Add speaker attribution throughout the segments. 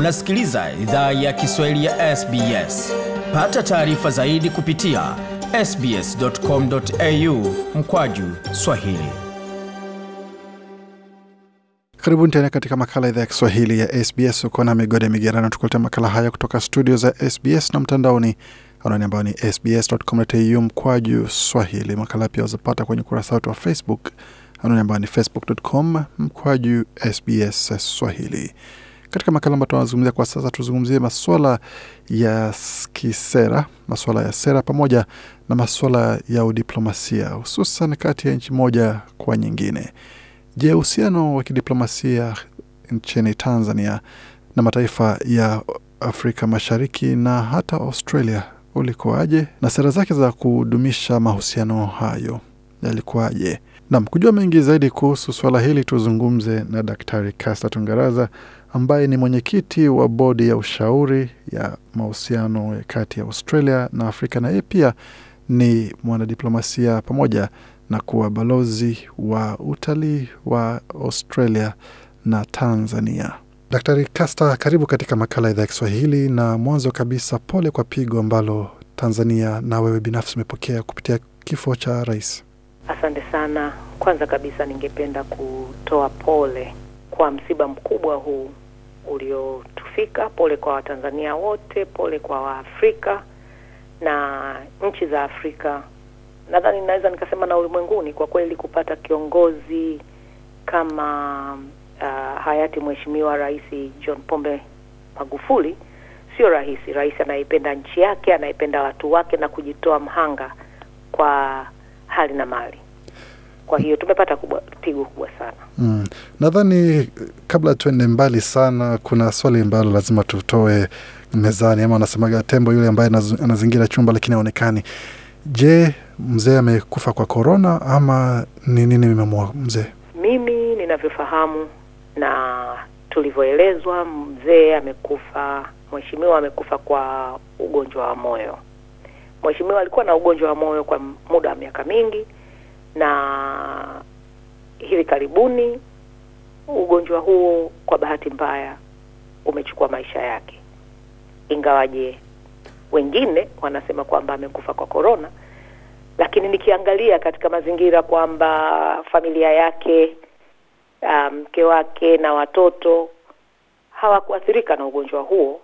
Speaker 1: Unasikiliza idhaa ya Kiswahili ya SBS. Pata taarifa zaidi kupitia sbs.com.au mkwaju swahili.
Speaker 2: Karibuni tena katika makala idhaa ya Kiswahili ya SBS. Uko na migode migerano, tukuletea makala haya kutoka studio za SBS na mtandaoni anwani ambayo ni sbs.com.au mkwaju swahili. Makala pia wazapata kwenye ukurasa wetu wa Facebook anwani ambayo ni facebook.com mkwaju SBS swahili. Katika makala ambayo tunazungumzia kwa sasa, tuzungumzie maswala ya kisera, maswala ya sera pamoja na maswala ya udiplomasia, hususan kati ya nchi moja kwa nyingine. Je, uhusiano wa kidiplomasia nchini Tanzania na mataifa ya Afrika Mashariki na hata Australia ulikuwaje, na sera zake za kudumisha mahusiano hayo yalikuwaje? Nam, kujua mengi zaidi kuhusu swala hili, tuzungumze na Daktari Kasta Tungaraza ambaye ni mwenyekiti wa bodi ya ushauri ya mahusiano kati ya Australia na Afrika, na yeye pia ni mwanadiplomasia pamoja na kuwa balozi wa utalii wa Australia na Tanzania. Daktari Kasta, karibu katika makala ya idhaa ya Kiswahili. Na mwanzo kabisa, pole kwa pigo ambalo Tanzania na wewe binafsi umepokea kupitia kifo cha rais.
Speaker 3: Asante sana. Kwanza kabisa, ningependa kutoa pole kwa msiba mkubwa huu uliotufika. Pole kwa Watanzania wote, pole kwa Waafrika na nchi za Afrika. Nadhani naweza nikasema na ulimwenguni. Kwa kweli, kupata kiongozi kama uh, hayati Mheshimiwa Rais John Pombe Magufuli sio rahisi. Rais anayependa nchi yake, anayependa watu wake na kujitoa mhanga kwa hali na mali. Kwa hiyo tumepata kubwa, pigo kubwa sana.
Speaker 2: Mm. Nadhani kabla tuende mbali sana, kuna swali ambalo lazima tutoe mezani, ama anasemaga tembo yule ambaye anazingira chumba lakini haonekani. Je, mzee amekufa kwa korona ama ni nini imemua mzee?
Speaker 3: Mimi ninavyofahamu na tulivyoelezwa, mzee amekufa, mheshimiwa amekufa kwa ugonjwa wa moyo. Mheshimiwa alikuwa na ugonjwa wa moyo kwa muda wa miaka mingi, na hivi karibuni ugonjwa huo kwa bahati mbaya umechukua maisha yake, ingawaje wengine wanasema kwamba amekufa kwa korona, lakini nikiangalia katika mazingira kwamba familia yake, mke um, wake na watoto hawakuathirika na ugonjwa huo,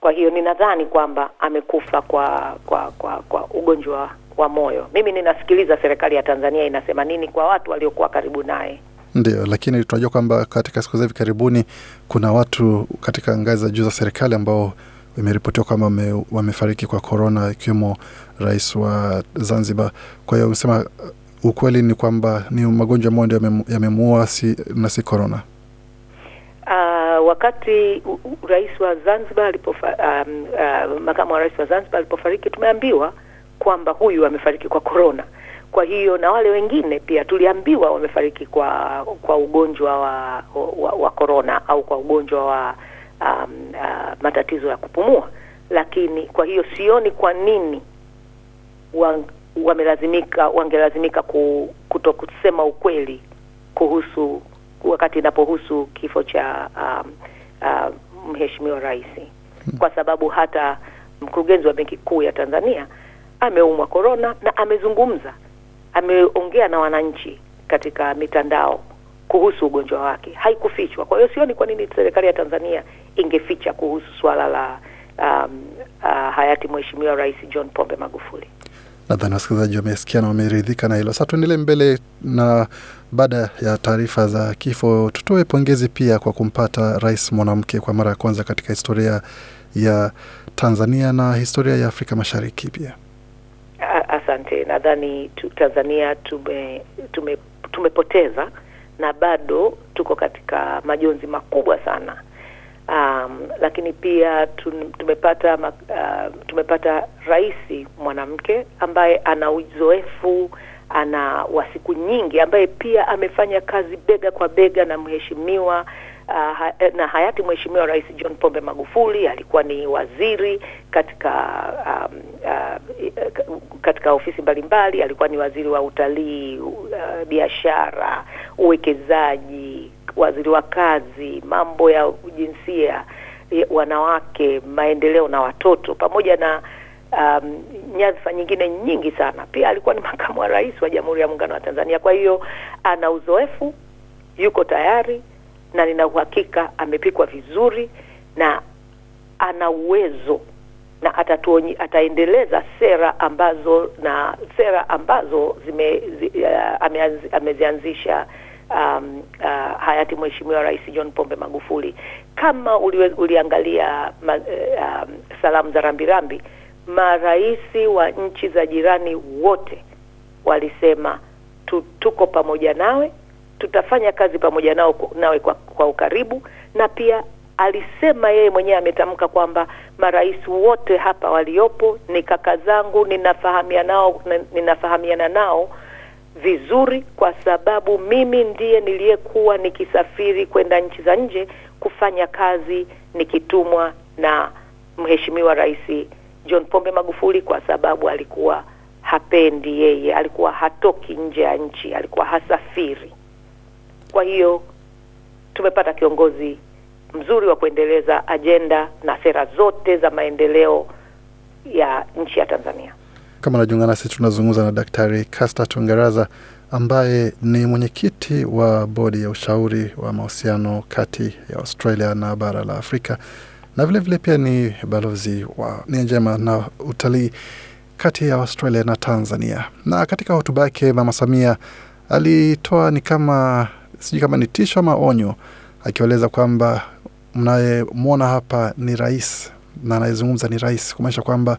Speaker 3: kwa hiyo ninadhani kwamba amekufa kwa kwa kwa kwa ugonjwa wa moyo. Mimi ninasikiliza serikali ya Tanzania inasema nini kwa watu waliokuwa karibu naye.
Speaker 2: Ndio, lakini tunajua kwamba katika siku za hivi karibuni kuna watu katika ngazi za juu za serikali ambao imeripotiwa kwamba wamefariki kwa korona ikiwemo rais wa Zanzibar. Kwa hiyo amesema ukweli ni kwamba ni magonjwa ambayo ndio yamemuua si, na si korona.
Speaker 3: Uh, wakati uh, uh, rais wa Zanzibar alipofa, um, uh, makamu wa rais wa Zanzibar alipofariki tumeambiwa kwamba huyu amefariki kwa korona. Kwa hiyo na wale wengine pia tuliambiwa wamefariki kwa kwa ugonjwa wa wa, wa korona au kwa ugonjwa wa um, uh, matatizo ya kupumua, lakini kwa hiyo sioni kwa nini wamelazimika wangelazimika ku, kuto kusema ukweli kuhusu wakati inapohusu kifo cha um, uh, mheshimiwa rais, kwa sababu hata mkurugenzi wa Benki Kuu ya Tanzania ameumwa korona na amezungumza, ameongea na wananchi katika mitandao kuhusu ugonjwa wake, haikufichwa. Kwa hiyo sioni kwa nini serikali ya Tanzania ingeficha kuhusu swala la um, uh, hayati mheshimiwa Rais John Pombe Magufuli.
Speaker 2: Nadhani wasikilizaji wamesikia na wameridhika na hilo. Sasa tuendelee mbele, na baada ya taarifa za kifo, tutoe pongezi pia kwa kumpata rais mwanamke kwa mara ya kwanza katika historia ya Tanzania na historia ya Afrika Mashariki pia.
Speaker 3: Asante. Nadhani Tanzania tume, tume, tumepoteza na bado tuko katika majonzi makubwa sana. Um, lakini pia tumepata uh, tumepata rais mwanamke ambaye ana uzoefu, ana wa siku nyingi, ambaye pia amefanya kazi bega kwa bega na mheshimiwa uh, na hayati Mheshimiwa Rais John Pombe Magufuli alikuwa ni waziri katika um, uh, katika ofisi mbalimbali, alikuwa ni waziri wa utalii, uh, biashara, uwekezaji, waziri wa kazi, mambo ya jinsia wanawake, maendeleo na watoto pamoja na um, nyadhifa nyingine nyingi sana. Pia alikuwa ni makamu wa rais wa Jamhuri ya Muungano wa Tanzania. Kwa hiyo ana uzoefu, yuko tayari na nina uhakika amepikwa vizuri na ana uwezo na atatuonyi, ataendeleza sera ambazo na sera ambazo zime zi, uh, amezianzisha um, uh, hayati Mheshimiwa Rais John Pombe Magufuli. Kama uliwe, uliangalia ma, uh, um, salamu za rambirambi, maraisi wa nchi za jirani wote walisema tu, tuko pamoja nawe, tutafanya kazi pamoja nao nawe kwa, kwa ukaribu na pia alisema yeye mwenyewe ametamka kwamba marais wote hapa waliopo ni kaka zangu, ninafahamiana nao, ninafahamiana nao vizuri, kwa sababu mimi ndiye niliyekuwa nikisafiri kwenda nchi za nje kufanya kazi nikitumwa na Mheshimiwa Rais John Pombe Magufuli, kwa sababu alikuwa hapendi yeye, alikuwa hatoki nje ya nchi, alikuwa hasafiri. Kwa hiyo tumepata kiongozi mzuri wa kuendeleza ajenda na sera zote za maendeleo ya nchi ya Tanzania.
Speaker 2: Kama najiunga nasi, tunazungumza na Daktari kasta Tungaraza ambaye ni mwenyekiti wa bodi ya ushauri wa mahusiano kati ya Australia na bara la Afrika na vilevile vile pia ni balozi wa nia njema na utalii kati ya Australia na Tanzania. Na katika hotuba yake Mama Samia alitoa ni kama sijui kama ni tisho ama onyo, akieleza kwamba mnayemwona hapa ni rais na anayezungumza ni rais, kumaanisha kwamba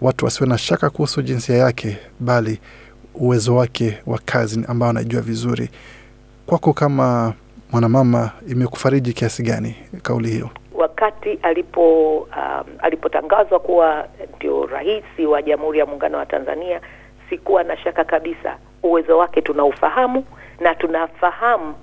Speaker 2: watu wasiwe na shaka kuhusu jinsia yake, bali uwezo wake wa kazi ambao anajua vizuri. Kwako kama mwanamama, imekufariji kiasi gani kauli hiyo?
Speaker 3: Wakati alipo um, alipotangazwa kuwa ndio rais wa Jamhuri ya Muungano wa Tanzania, sikuwa na shaka kabisa. Uwezo wake tunaufahamu na tunafahamu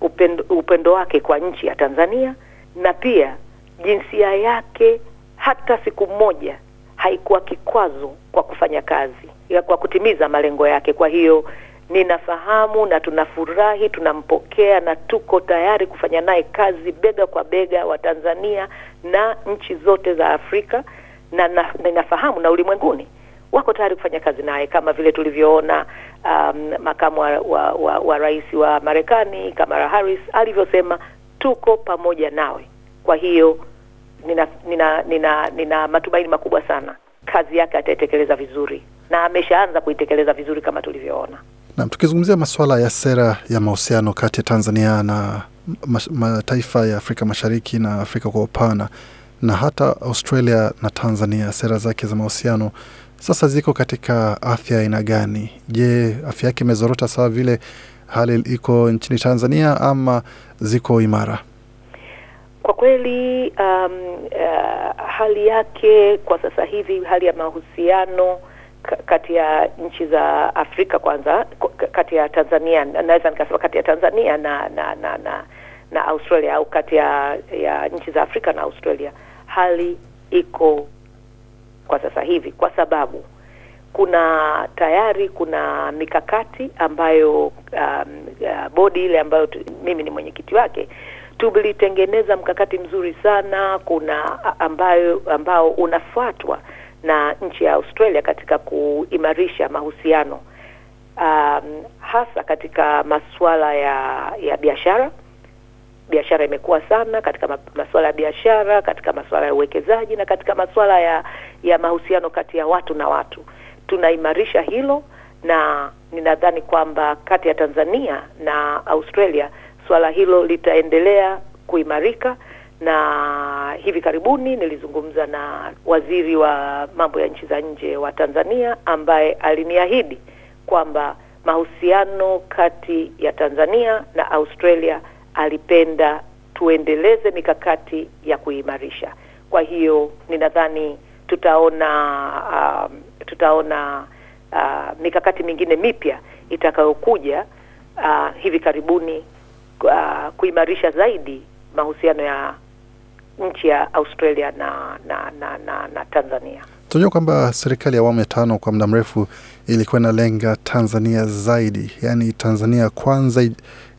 Speaker 3: upendo, upendo wake kwa nchi ya Tanzania na pia jinsia yake hata siku moja haikuwa kikwazo kwa kufanya kazi ya kwa kutimiza malengo yake. Kwa hiyo ninafahamu na tunafurahi, tunampokea na tuko tayari kufanya naye kazi bega kwa bega, wa Tanzania na nchi zote za Afrika na, na ninafahamu na ulimwenguni wako tayari kufanya kazi naye kama vile tulivyoona um, makamu wa, wa, wa, wa rais wa Marekani Kamala Harris alivyosema tuko pamoja nawe. Kwa hiyo nina nina nina, nina matumaini makubwa sana kazi yake ataitekeleza vizuri na ameshaanza kuitekeleza vizuri kama tulivyoona.
Speaker 2: Naam, tukizungumzia masuala ya sera ya mahusiano kati ya Tanzania na mataifa ya Afrika Mashariki na Afrika kwa upana na hata Australia na Tanzania, sera zake za mahusiano sasa ziko katika afya aina gani? Je, afya yake imezorota sawa vile hali iko nchini Tanzania ama ziko imara?
Speaker 3: Kwa kweli um, uh, hali yake kwa sasa hivi, hali ya mahusiano kati ya nchi za Afrika kwanza, kati ya Tanzania, naweza nikasema kati ya Tanzania na na na, na, na Australia au kati ya, ya nchi za Afrika na Australia, hali iko kwa sasa hivi, kwa sababu kuna tayari kuna mikakati ambayo um, uh, bodi ile ambayo tu, mimi ni mwenyekiti wake tulitengeneza mkakati mzuri sana, kuna ambayo ambao unafuatwa na nchi ya Australia katika kuimarisha mahusiano um, hasa katika masuala ya ya biashara. Biashara imekuwa sana katika masuala ya biashara, katika masuala ya uwekezaji na katika masuala ya ya mahusiano kati ya watu na watu. Tunaimarisha hilo, na ninadhani kwamba kati ya Tanzania na Australia suala hilo litaendelea kuimarika, na hivi karibuni nilizungumza na waziri wa mambo ya nchi za nje wa Tanzania ambaye aliniahidi kwamba mahusiano kati ya Tanzania na Australia alipenda tuendeleze mikakati ya kuimarisha. Kwa hiyo ninadhani tutaona um, tutaona uh, mikakati mingine mipya itakayokuja uh, hivi karibuni uh, kuimarisha zaidi mahusiano ya nchi ya Australia na na, na, na, na Tanzania.
Speaker 2: Tunajua kwamba serikali ya awamu ya tano kwa muda mrefu ilikuwa inalenga Tanzania zaidi, yaani Tanzania kwanza,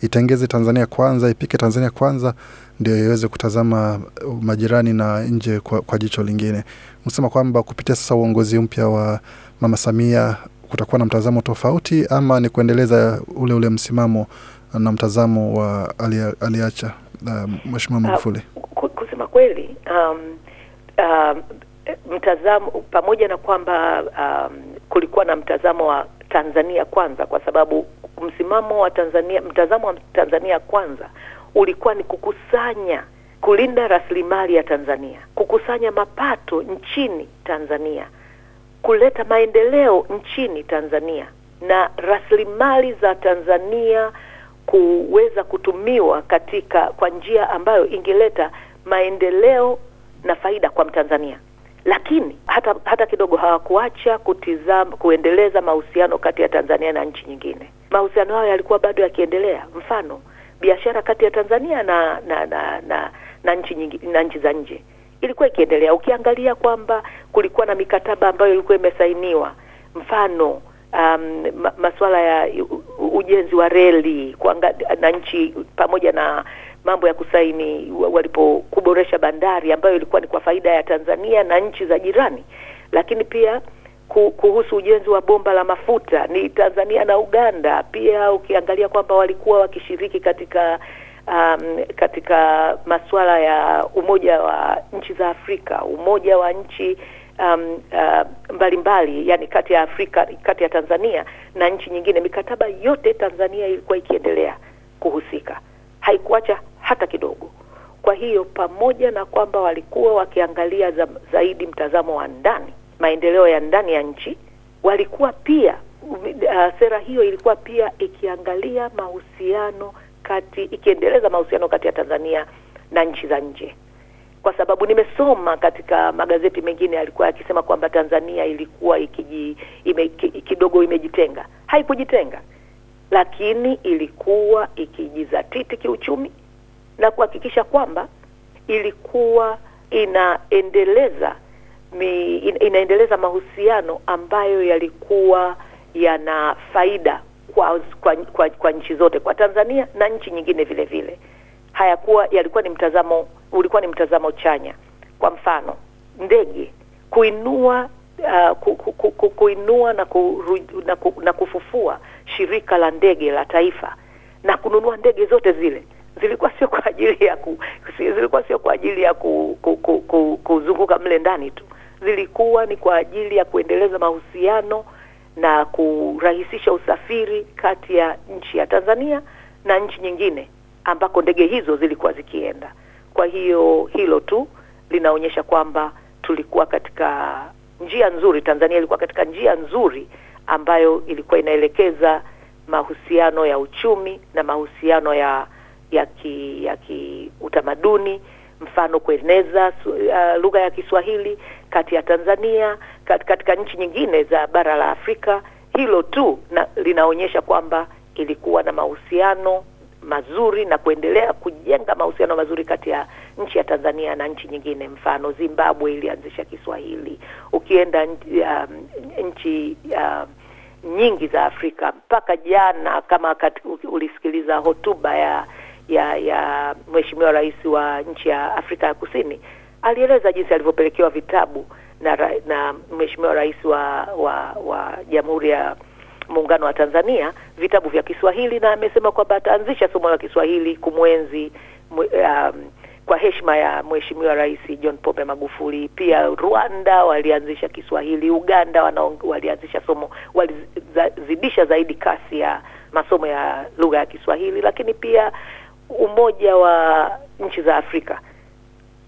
Speaker 2: itengeze Tanzania kwanza, ipike Tanzania kwanza, ndio iweze kutazama majirani na nje kwa, kwa jicho lingine. Msema kwamba kupitia sasa uongozi mpya wa Mama Samia kutakuwa na mtazamo tofauti, ama ni kuendeleza ule ule msimamo na mtazamo wa aliacha uh, Mheshimiwa Magufuli?
Speaker 3: Uh, kusema kweli um, um, mtazamo pamoja na kwamba um, kulikuwa na mtazamo wa Tanzania kwanza, kwa sababu msimamo wa Tanzania, mtazamo wa Tanzania kwanza ulikuwa ni kukusanya, kulinda rasilimali ya Tanzania, kukusanya mapato nchini Tanzania, kuleta maendeleo nchini Tanzania na rasilimali za Tanzania kuweza kutumiwa katika kwa njia ambayo ingeleta maendeleo na faida kwa Mtanzania lakini hata hata kidogo hawakuacha kutizama kuendeleza mahusiano kati ya Tanzania na nchi nyingine. Mahusiano hayo yalikuwa bado yakiendelea. Mfano, biashara kati ya Tanzania na na na na, na nchi nyingi, na nchi za nje ilikuwa ikiendelea. Ukiangalia kwamba kulikuwa na mikataba ambayo ilikuwa imesainiwa, mfano um, masuala ya ujenzi wa reli na nchi pamoja na mambo ya kusaini walipokuboresha bandari ambayo ilikuwa ni kwa faida ya Tanzania na nchi za jirani, lakini pia kuhusu ujenzi wa bomba la mafuta ni Tanzania na Uganda. Pia ukiangalia kwamba walikuwa wakishiriki katika um, katika masuala ya umoja wa nchi za Afrika, umoja wa nchi um, uh, mbalimbali, yani kati ya Afrika, kati ya Tanzania na nchi nyingine. Mikataba yote Tanzania ilikuwa ikiendelea kuhusika, haikuacha hata kidogo. Kwa hiyo pamoja na kwamba walikuwa wakiangalia za, zaidi mtazamo wa ndani, maendeleo ya ndani ya nchi, walikuwa pia uh, sera hiyo ilikuwa pia ikiangalia mahusiano kati, ikiendeleza mahusiano kati ya Tanzania na nchi za nje, kwa sababu nimesoma katika magazeti mengine yalikuwa yakisema kwamba Tanzania ilikuwa ikiji, ime, kidogo imejitenga. Haikujitenga, lakini ilikuwa ikijizatiti kiuchumi na kuhakikisha kwamba ilikuwa inaendeleza mi, inaendeleza mahusiano ambayo yalikuwa yana faida kwa, kwa, kwa, kwa nchi zote, kwa Tanzania na nchi nyingine vile vile. Hayakuwa yalikuwa ni mtazamo, ulikuwa ni mtazamo chanya. Kwa mfano ndege, kuinua uh, ku, ku, ku, ku, kuinua na, kuru, na, ku, na kufufua shirika la ndege la taifa na kununua ndege zote zile zilikuwa sio kwa ajili ya ku, zilikuwa sio kwa ajili ya ku, ku, ku, ku, kuzunguka mle ndani tu, zilikuwa ni kwa ajili ya kuendeleza mahusiano na kurahisisha usafiri kati ya nchi ya Tanzania na nchi nyingine ambako ndege hizo zilikuwa zikienda. Kwa hiyo hilo tu linaonyesha kwamba tulikuwa katika njia nzuri, Tanzania ilikuwa katika njia nzuri ambayo ilikuwa inaelekeza mahusiano ya uchumi na mahusiano ya ya ki, ya kiutamaduni, mfano kueneza uh, lugha ya Kiswahili kati ya Tanzania kat, katika nchi nyingine za bara la Afrika. Hilo tu na, linaonyesha kwamba ilikuwa na mahusiano mazuri na kuendelea kujenga mahusiano mazuri kati ya nchi ya Tanzania na nchi nyingine. Mfano Zimbabwe ilianzisha Kiswahili, ukienda um, nchi um, nyingi za Afrika mpaka jana, kama ulisikiliza hotuba ya ya ya Mheshimiwa Rais wa nchi ya Afrika ya Kusini, alieleza jinsi alivyopelekewa vitabu na na Mheshimiwa Rais wa wa Jamhuri ya Muungano wa Tanzania vitabu vya Kiswahili, na amesema kwamba ataanzisha somo la Kiswahili kumwenzi um, kwa heshima ya Mheshimiwa Rais John Pombe Magufuli. Pia Rwanda walianzisha Kiswahili, Uganda wana, walianzisha somo, walizidisha zaidi kasi ya masomo ya lugha ya Kiswahili, lakini pia Umoja wa nchi za Afrika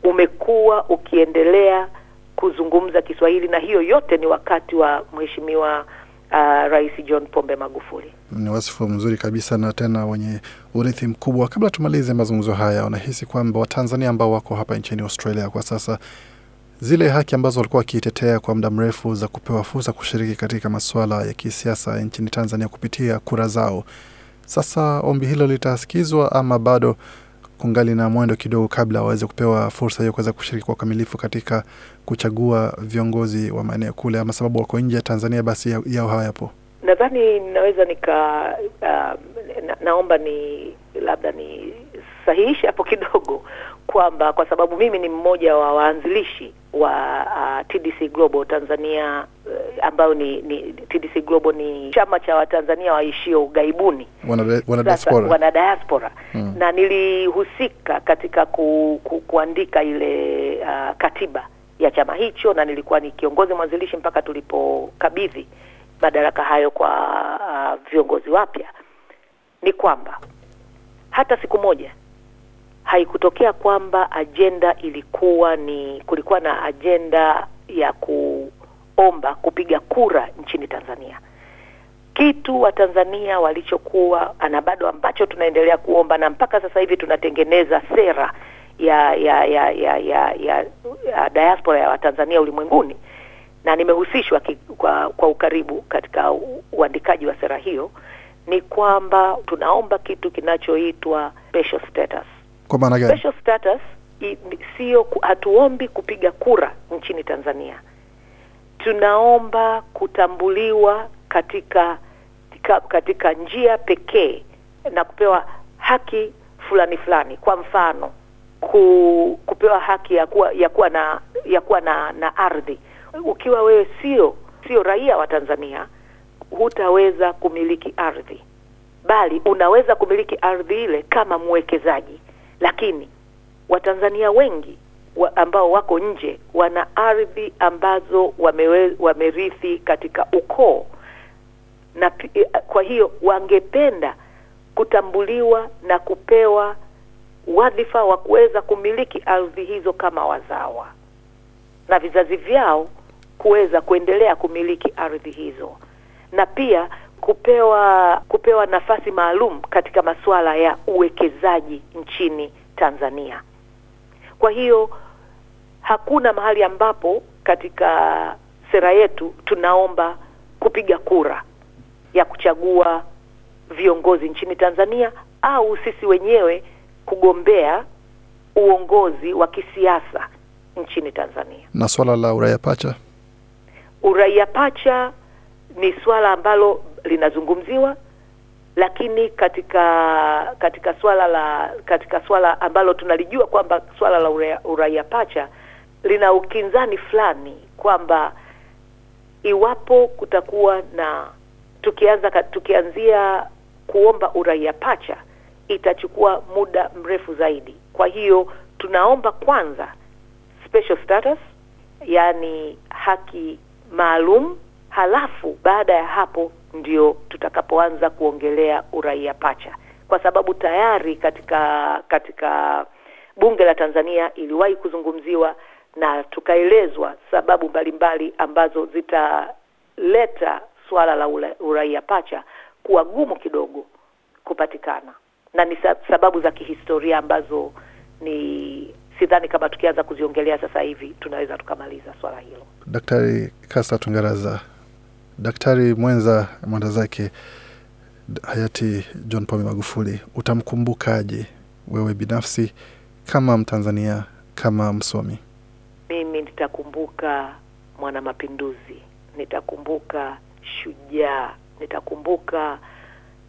Speaker 3: umekuwa ukiendelea kuzungumza Kiswahili, na hiyo yote ni wakati wa Mheshimiwa uh, Rais John Pombe Magufuli.
Speaker 2: Ni wasifu mzuri kabisa na tena wenye urithi mkubwa. Kabla tumalize mazungumzo haya, unahisi kwamba Watanzania ambao wako hapa nchini Australia kwa sasa, zile haki ambazo walikuwa wakiitetea kwa muda mrefu za kupewa fursa kushiriki katika masuala ya kisiasa nchini Tanzania kupitia kura zao, sasa ombi hilo litasikizwa ama bado kungali na mwendo kidogo kabla waweze kupewa fursa hiyo kuweza kushiriki kwa ukamilifu katika kuchagua viongozi wa maeneo kule, ama sababu wako nje ya Tanzania, basi ya- yao hawayapo.
Speaker 3: Nadhani naweza nika uh, na, naomba ni labda ni sahihishe hapo kidogo kwamba kwa sababu mimi ni mmoja wa waanzilishi wa uh, TDC Global Tanzania uh, ambayo ni, ni TDC Global ni chama cha Watanzania waishio ughaibuni
Speaker 2: Wana, wana diaspora.
Speaker 3: wana diaspora
Speaker 2: Hmm.
Speaker 3: na nilihusika katika ku, ku, kuandika ile uh, katiba ya chama hicho na nilikuwa ni kiongozi mwanzilishi mpaka tulipokabidhi madaraka hayo kwa uh, viongozi wapya ni kwamba hata siku moja haikutokea kwamba ajenda ilikuwa ni kulikuwa na ajenda ya kuomba kupiga kura nchini Tanzania kitu Watanzania walichokuwa ana bado ambacho tunaendelea kuomba na mpaka sasa hivi tunatengeneza sera ya ya ya ya ya, ya, ya diaspora ya Watanzania ulimwenguni na nimehusishwa kwa, kwa ukaribu katika uandikaji wa sera hiyo ni kwamba tunaomba kitu kinachoitwa special status.
Speaker 2: Kwa maana gani?
Speaker 3: Special status sio hatuombi kupiga kura nchini Tanzania, tunaomba kutambuliwa katika katika njia pekee na kupewa haki fulani fulani. Kwa mfano ku, kupewa haki ya kuwa ya kuwa na ya kuwa na, na ardhi. Ukiwa wewe sio sio raia wa Tanzania, hutaweza kumiliki ardhi, bali unaweza kumiliki ardhi ile kama mwekezaji, lakini Watanzania wengi wa ambao wako nje wana ardhi ambazo wamewe, wamerithi katika ukoo. Na eh, kwa hiyo wangependa kutambuliwa na kupewa wadhifa wa kuweza kumiliki ardhi hizo kama wazawa na vizazi vyao kuweza kuendelea kumiliki ardhi hizo. Na pia kupewa kupewa nafasi maalum katika masuala ya uwekezaji nchini Tanzania. Kwa hiyo hakuna mahali ambapo katika sera yetu tunaomba kupiga kura ya kuchagua viongozi nchini Tanzania au sisi wenyewe kugombea uongozi wa kisiasa nchini Tanzania.
Speaker 2: Na swala la uraia pacha
Speaker 3: Uraia pacha ni swala ambalo linazungumziwa, lakini katika katika swala la katika swala ambalo tunalijua kwamba swala la uraia, pacha lina ukinzani fulani kwamba iwapo kutakuwa na tukianza tukianzia kuomba uraia pacha itachukua muda mrefu zaidi. Kwa hiyo tunaomba kwanza special status, yaani haki maalum, halafu baada ya hapo ndio tutakapoanza kuongelea uraia pacha, kwa sababu tayari katika katika bunge la Tanzania iliwahi kuzungumziwa na tukaelezwa sababu mbalimbali ambazo zitaleta swala la uraia pacha kuwa gumu kidogo kupatikana, na ni sababu za kihistoria ambazo ni sidhani kama tukianza kuziongelea sasa hivi tunaweza tukamaliza swala hilo.
Speaker 2: Daktari Kasta Tungaraza, daktari mwenza mwenda zake hayati John Pombe Magufuli, utamkumbukaje wewe binafsi kama Mtanzania, kama msomi?
Speaker 3: Mimi nitakumbuka mwanamapinduzi, nitakumbuka shujaa, nitakumbuka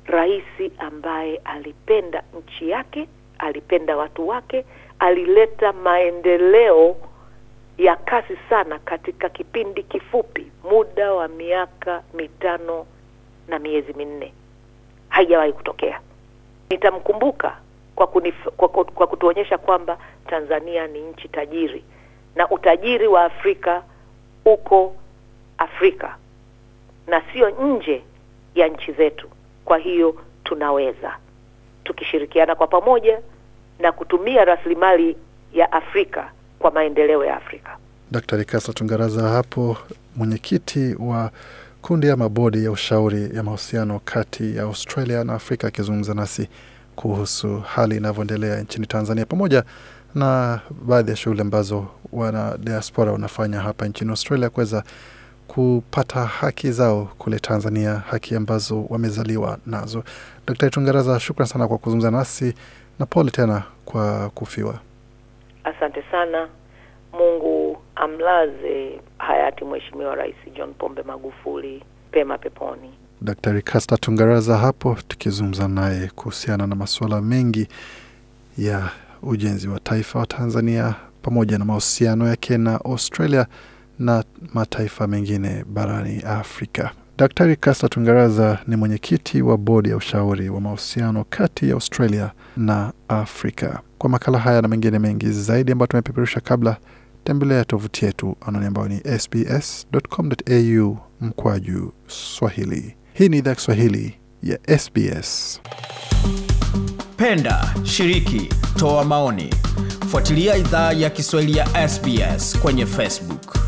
Speaker 3: rais ambaye alipenda nchi yake, alipenda watu wake, alileta maendeleo ya kasi sana katika kipindi kifupi, muda wa miaka mitano na miezi minne. Haijawahi kutokea. Nitamkumbuka kwa, kunif, kwa, kwa, kutuonyesha kwamba Tanzania ni nchi tajiri na utajiri wa Afrika uko Afrika na sio nje ya nchi zetu. Kwa hiyo tunaweza tukishirikiana kwa pamoja na kutumia rasilimali ya Afrika kwa maendeleo ya Afrika.
Speaker 2: Daktari Kasa Tungaraza hapo, mwenyekiti wa kundi ama bodi ya ushauri ya mahusiano kati ya Australia na Afrika, akizungumza nasi kuhusu hali inavyoendelea nchini Tanzania pamoja na baadhi ya shughuli ambazo wana diaspora wanafanya hapa nchini Australia kuweza kupata haki zao kule Tanzania, haki ambazo wamezaliwa nazo. Daktari Tungaraza, shukran sana kwa kuzungumza nasi na pole tena kwa kufiwa.
Speaker 3: Asante sana. Mungu amlaze hayati Mheshimiwa Rais John Pombe Magufuli pema peponi.
Speaker 2: Daktari Kasta Tungaraza hapo tukizungumza naye kuhusiana na masuala mengi ya ujenzi wa taifa wa Tanzania pamoja na mahusiano yake na Australia na mataifa mengine barani Afrika. Daktari Kasta Tungaraza ni mwenyekiti wa bodi ya ushauri wa mahusiano kati ya Australia na Afrika. Kwa makala haya na mengine mengi zaidi ambayo tumepeperusha kabla, tembelea tovuti yetu anwani ambayo ni sbs.com.au mkwaju Swahili. Hii ni idhaa Kiswahili ya SBS.
Speaker 1: Penda, shiriki, toa maoni. Fuatilia idhaa ya Kiswahili ya SBS kwenye Facebook.